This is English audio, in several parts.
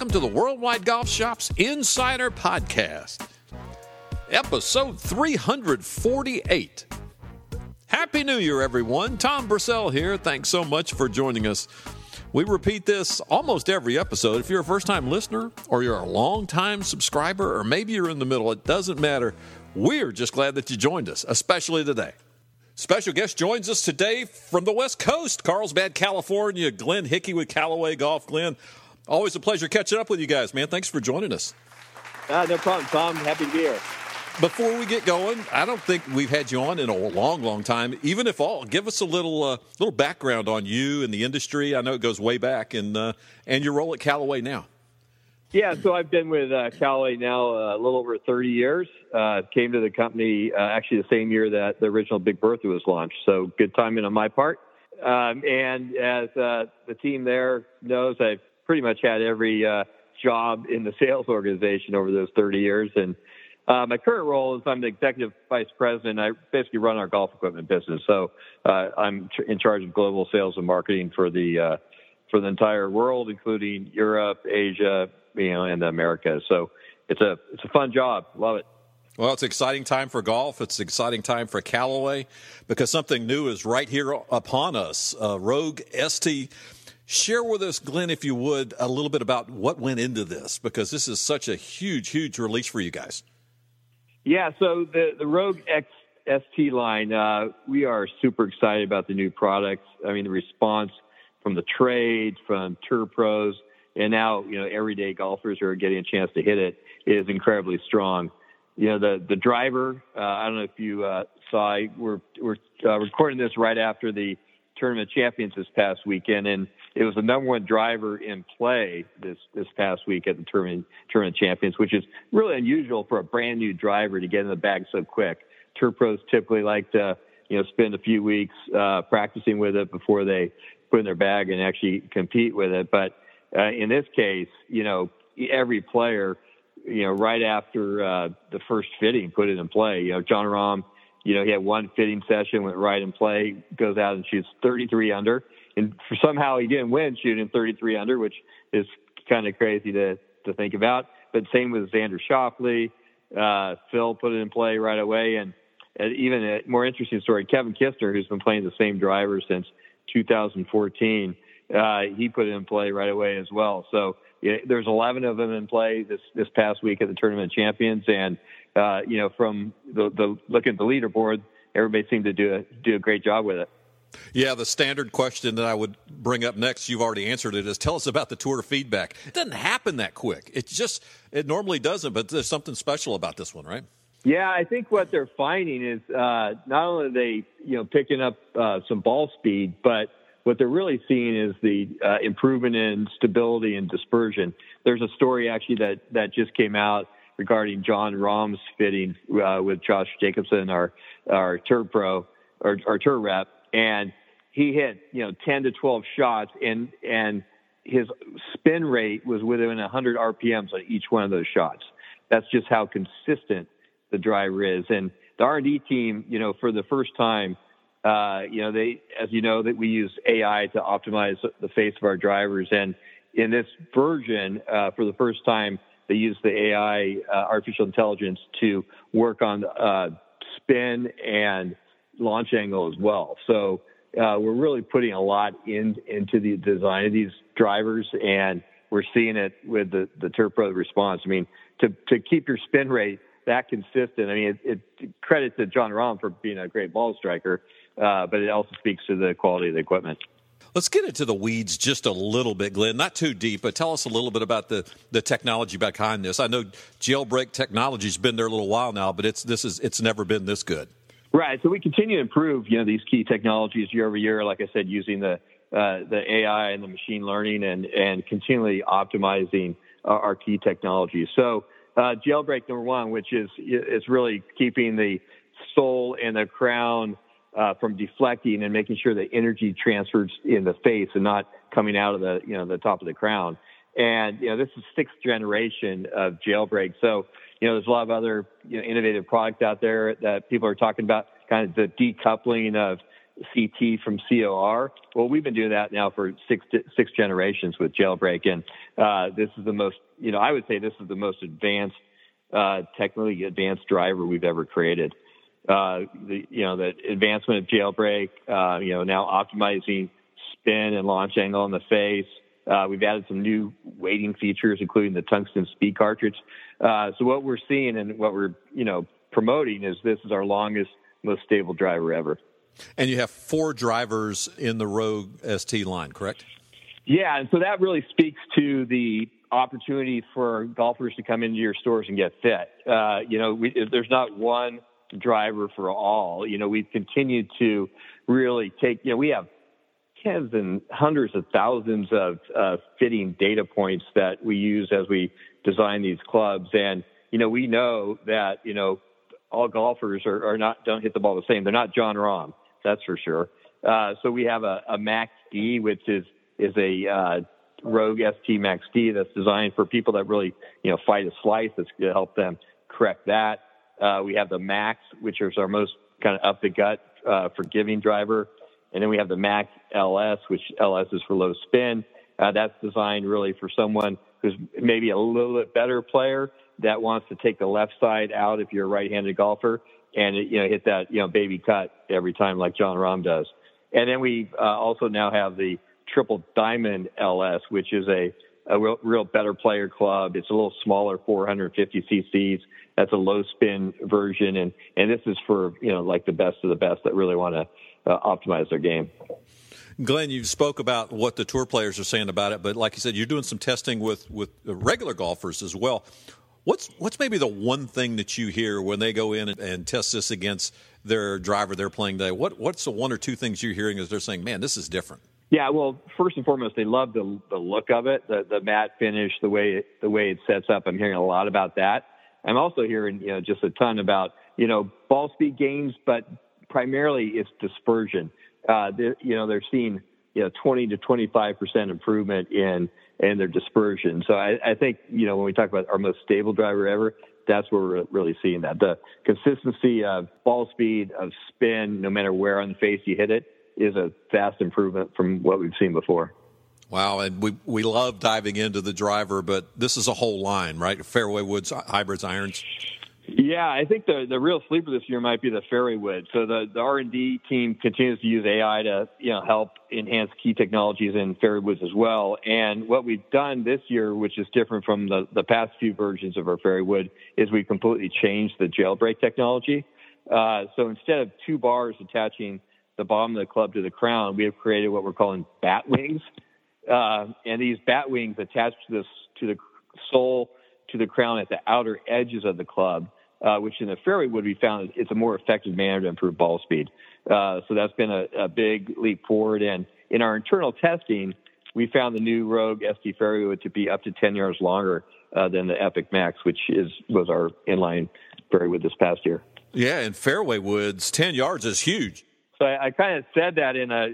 welcome to the Worldwide Golf Shops Insider Podcast, episode 348. Happy New Year, everyone. Tom Brissell here. Thanks so much for joining us. We repeat this almost every episode. If you're a first time listener, or you're a long time subscriber, or maybe you're in the middle, it doesn't matter. We're just glad that you joined us, especially today. Special guest joins us today from the West Coast, Carlsbad, California. Glenn Hickey with Callaway Golf. Glenn, always a pleasure catching up with you guys, man. Thanks for joining us. Uh, no problem, Tom. Happy to be here. Before we get going, I don't think we've had you on in a long, long time. Even if all, give us a little, uh, little background on you and the industry. I know it goes way back, and uh, and your role at Callaway now. Yeah, so I've been with uh, Callaway now uh, a little over 30 years. Uh, came to the company uh, actually the same year that the original Big Bertha was launched. So good timing on my part. Um, and as uh, the team there knows, I've pretty much had every uh, job in the sales organization over those 30 years. And uh, my current role is I'm the executive vice president. I basically run our golf equipment business. So uh, I'm tr- in charge of global sales and marketing for the uh, for the entire world, including Europe, Asia, you know, and the Americas. So it's a it's a fun job. Love it. Well, it's an exciting time for golf. It's exciting time for Callaway because something new is right here upon us. Uh, Rogue ST. Share with us, Glenn, if you would, a little bit about what went into this because this is such a huge, huge release for you guys. Yeah, so the, the Rogue X ST line, uh, we are super excited about the new products. I mean, the response from the trade, from tour pros, and now you know everyday golfers who are getting a chance to hit it is incredibly strong. You know the the driver. Uh, I don't know if you uh, saw. We're we're uh, recording this right after the tournament champions this past weekend, and it was the number one driver in play this this past week at the tournament tournament champions, which is really unusual for a brand new driver to get in the bag so quick. Tour pros typically like to you know spend a few weeks uh, practicing with it before they put in their bag and actually compete with it, but uh, in this case, you know, every player, you know, right after uh, the first fitting, put it in play. You know, Jon Rahm, you know, he had one fitting session, went right in play, goes out and shoots 33 under, and for somehow he didn't win shooting 33 under, which is kind of crazy to to think about. But same with Xander Schauffele, uh, Phil put it in play right away, and, even a more interesting story, Kevin Kisner, who's been playing the same driver since 2014 uh, he put it in play right away as well. So yeah, there's 11 of them in play this this past week at the tournament champions, and uh, you know from the, the look at the leaderboard, everybody seemed to do a do a great job with it. Yeah, the standard question that I would bring up next, you've already answered it, is tell us about the tour feedback. It doesn't happen that quick. It just, it normally doesn't, but there's something special about this one, right? Yeah, I think what they're finding is uh, not only are they, you know, picking up uh, some ball speed, but what they're really seeing is the uh, improvement in stability and dispersion. There's a story actually that, that just came out regarding Jon Rahm's fitting uh, with Josh Jacobson, our our tour pro, our, our tour rep, and he hit you know 10 to 12 shots, and and his spin rate was within 100 RPMs on each one of those shots. That's just how consistent the driver is, and the R&D team, you know, for the first time uh, you know, they, as you know, that we use AI to optimize the face of our drivers. And in this version, uh, for the first time, they use the AI, uh, artificial intelligence, to work on uh, spin and launch angle as well. So uh, we're really putting a lot in, into the design of these drivers, and we're seeing it with the the Pro response. I mean, to to keep your spin rate that consistent. I mean, it, it credit to Jon Rahm for being a great ball striker uh, but it also speaks to the quality of the equipment. Let's get into the weeds just a little bit, Glenn. Not too deep, but tell us a little bit about the, the technology behind this. I know jailbreak technology's been there a little while now, but it's this is it's never been this good. Right. So we continue to improve, you know, these key technologies year over year. Like I said, using the uh, the AI and the machine learning, and and continually optimizing our, our key technologies. So uh, jailbreak number one, which is is really keeping the sole and the crown uh, from deflecting and making sure the energy transfers in the face and not coming out of the you know the top of the crown. And you know this is sixth generation of jailbreak. So you know there's a lot of other you know, innovative products out there that people are talking about, kind of the decoupling of CT from COR. Well, we've been doing that now for six six generations with Jailbreak, and uh, this is the most, you know, I would say this is the most advanced, uh, technically advanced driver we've ever created. Uh, the you know the advancement of Jailbreak, uh, you know, now optimizing spin and launch angle on the face. Uh, we've added some new weighting features, including the tungsten speed cartridge. Uh, so what we're seeing and what we're you know promoting is this is our longest, most stable driver ever. And you have four drivers in the Rogue ST line, correct? Yeah, and so that really speaks to the opportunity for golfers to come into your stores and get fit. Uh, you know, we, there's not one driver for all. You know, we've continued to really take. You know, we have tens and hundreds of thousands of uh, fitting data points that we use as we design these clubs, and you know, we know that you know all golfers are, are not don't hit the ball the same. They're not Jon Rahm that's for sure. Uh, so we have a, a Max D, which is is a uh, Rogue ST Max D that's designed for people that really you know fight a slice. That's going to help them correct that. Uh, we have the Max, which is our most kind of up the gut uh, forgiving driver, and then we have the Max LS, which LS is for low spin. Uh, that's designed really for someone who's maybe a little bit better player that wants to take the left side out if you're a right-handed golfer and you know hit that you know baby cut every time like Jon Rahm does. And then we uh, also now have the Triple Diamond LS, which is a a real, real better player club. It's a little smaller, 450 cc's. That's a low spin version, and and this is for you know like the best of the best that really want to uh, optimize their game. Glenn, you spoke about what the tour players are saying about it, but like you said, you're doing some testing with with regular golfers as well. What's what's maybe the one thing that you hear when they go in and, and, test this against their driver they're playing today? What what's the one or two things you're hearing as they're saying, "Man, this is different." Yeah, well, first and foremost, they love the the look of it, the the matte finish, the way it, the way it sets up. I'm hearing a lot about that. I'm also hearing you know just a ton about you know ball speed gains, but primarily it's dispersion. Uh, you know they're seeing you know 20 to 25 percent improvement in and their dispersion. So I, I think, you know, when we talk about our most stable driver ever, that's where we're really seeing that. The consistency of ball speed, of spin, no matter where on the face you hit it, is a vast improvement from what we've seen before. Wow, and we we love diving into the driver, but this is a whole line, right? Fairway woods, hybrids, irons. Yeah, I think the the real sleeper this year might be the fairway wood. So the the R and D team continues to use AI to you know help enhance key technologies in fairway woods as well. And what we've done this year, which is different from the the past few versions of our fairway wood, is we completely changed the jailbreak technology. Uh, so instead of two bars attaching the bottom of the club to the crown, we have created what we're calling bat wings. Uh, and these bat wings attach to this to the sole to the crown at the outer edges of the club uh, which in the fairway would be found it's a more effective manner to improve ball speed. Uh, so that's been a, a, big leap forward. And in our internal testing, we found the new Rogue ST fairway wood to be up to 10 yards longer uh, than the Epic Max, which is was our inline fairway wood this past year. Yeah, and fairway woods, 10 yards is huge. So I, I kind of said that in a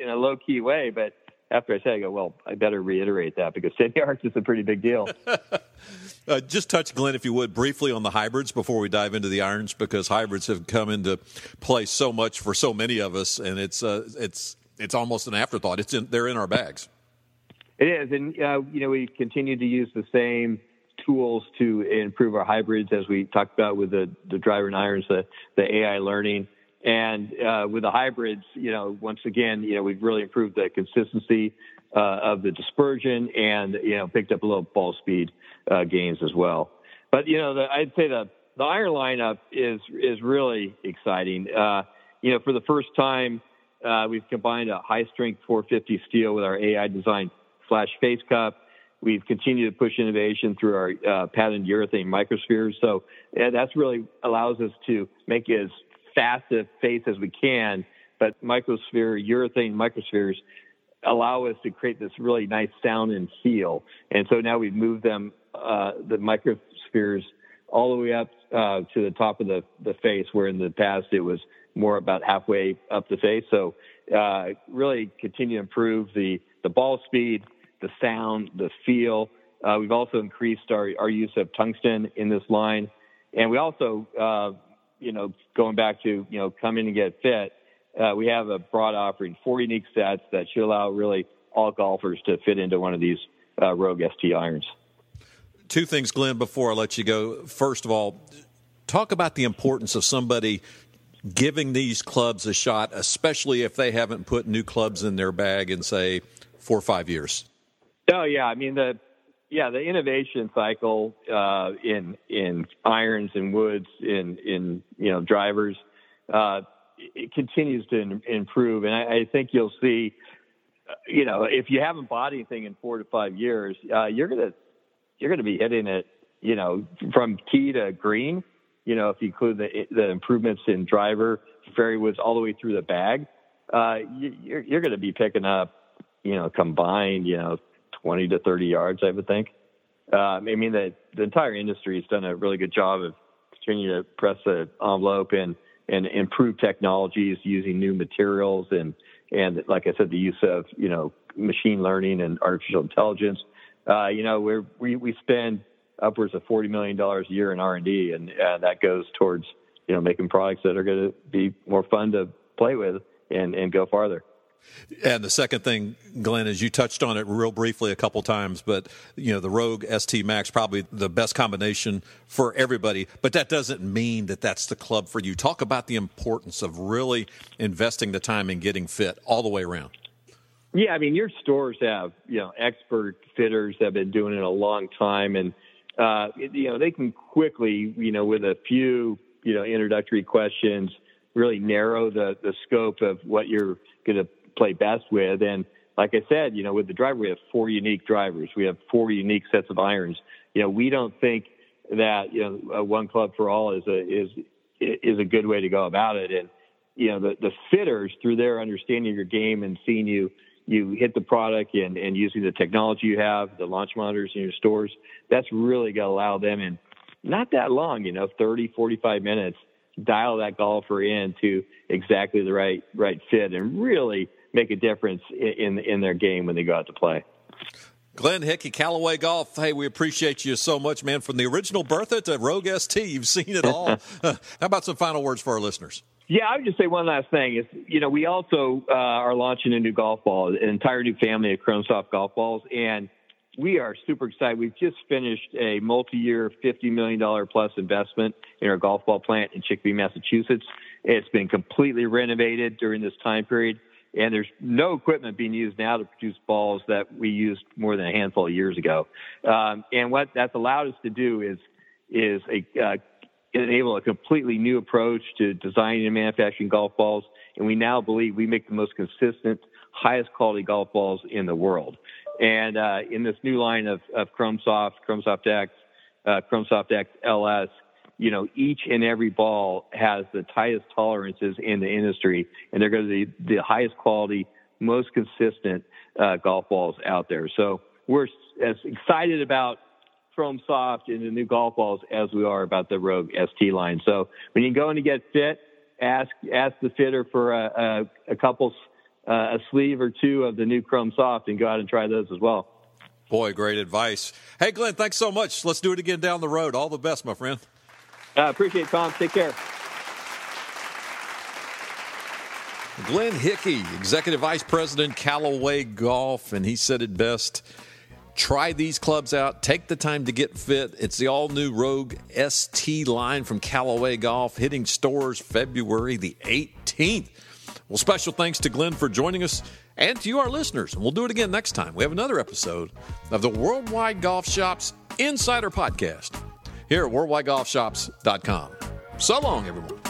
in a low key way, but after I said, I go, well, I better reiterate that because 10 yards is a pretty big deal. uh, just touch, Glenn, if you would, briefly on the hybrids before we dive into the irons, because hybrids have come into play so much for so many of us, and it's uh, it's it's almost an afterthought. It's in, they're in our bags. It is, and uh, you know we continue to use the same tools to improve our hybrids, as we talked about with the the driver and irons, the the AI learning. And uh, with the hybrids, you know, once again, you know, we've really improved the consistency uh, of the dispersion and you know picked up a little ball speed uh, gains as well. But you know, the, I'd say the the iron lineup is is really exciting. Uh, you know, for the first time, uh, we've combined a high strength 450 steel with our AI designed flash face cup. We've continued to push innovation through our uh, patented urethane microspheres. So yeah, that's really allows us to make as a face as we can. But microsphere, urethane microspheres allow us to create this really nice sound and feel. And so now we've moved them, uh, the microspheres, all the way up uh, to the top of the, the face, where in the past it was more about halfway up the face. So uh, really continue to improve the, the ball speed, the sound, the feel. Uh, we've also increased our, our use of tungsten in this line. And we also, uh, you know, going back to, you know, come in and get fit, uh, we have a broad offering, four unique sets that should allow really all golfers to fit into one of these uh, Rogue ST irons. Two things, Glenn, before I let you go. First of all, talk about the importance of somebody giving these clubs a shot, especially if they haven't put new clubs in their bag in, say, four or five years. Oh, yeah. I mean, the yeah, the innovation cycle uh, in in irons and woods in in you know drivers uh, it continues to improve, and I, I think you'll see. You know, if you haven't bought anything in four to five years, uh, you're gonna you're gonna be hitting it. You know, from tee to green. You know, if you include the the improvements in driver, fairway woods, all the way through the bag, uh, you, you're you're to be picking up. You know, combined. You know, 20 to 30 yards, I would think. Um, I mean, the, the entire industry has done a really good job of continuing to press the envelope and, and improve technologies using new materials and, and like I said, the use of, you know, machine learning and artificial intelligence. Uh, you know, we're, we, we spend upwards of $40 million a year in R&D and uh, that goes towards, you know, making products that are going to be more fun to play with and, and go farther. And the second thing, Glenn, is you touched on it real briefly a couple times, but you know the Rogue ST Max probably the best combination for everybody. But that doesn't mean that that's the club for you. Talk about the importance of really investing the time in getting fit all the way around. Yeah, I mean your stores have you know expert fitters that have been doing it a long time, and uh, you know they can quickly you know with a few you know introductory questions really narrow the the scope of what you're going to play best with. And like I said, you know, with the driver, we have four unique drivers. We have four unique sets of irons. You know, we don't think that you know uh, one club for all is a is is a good way to go about it. And you know, the the fitters through their understanding of your game and seeing you you hit the product and, and using the technology you have, the launch monitors in your stores, that's really going to allow them in not that long, you know, 30, 45 minutes, dial that golfer in to exactly the right right fit and really make a difference in in their game when they go out to play. Glenn Hickey, Callaway Golf. Hey, we appreciate you so much, man. From the original Bertha to Rogue ST, you've seen it all. How about some final words for our listeners? Yeah, I would just say one last thing is, you know, we also uh, are launching a new golf ball, an entire new family of Chrome golf balls, and we are super excited. We've just finished a multi-year, $50 million plus investment in our golf ball plant in Chicopee, Massachusetts. It's been completely renovated during this time period and there's no equipment being used now to produce balls that we used more than a handful of years ago. Um, and what that's allowed us to do is is a, uh, enable a completely new approach to designing and manufacturing golf balls. And we now believe we make the most consistent, highest quality golf balls in the world. And uh, in this new line of, of Chrome Soft, Chrome Soft X, uh, Chrome Soft X LS, you know, each and every ball has the tightest tolerances in the industry, and they're going to be the highest quality, most consistent uh, golf balls out there. So we're as excited about Chrome Soft and the new golf balls as we are about the Rogue ST line. So when you go in to get fit, ask ask the fitter for a, a, a couple uh, a sleeve or two of the new Chrome Soft, and go out and try those as well. Boy, great advice. Hey, Glenn, thanks so much. Let's do it again down the road. All the best, my friend. Uh, appreciate it, Tom. Take care. Glenn Hickey, Executive Vice President, Callaway Golf, and he said it best. Try these clubs out. Take the time to get fit. It's the all new Rogue ST line from Callaway Golf hitting stores February the 18th. Well, special thanks to Glenn for joining us and to you, our listeners. And we'll do it again next time. We have another episode of the Worldwide Golf Shops Insider Podcast here at worldwidegolfshops.com. So long, everyone.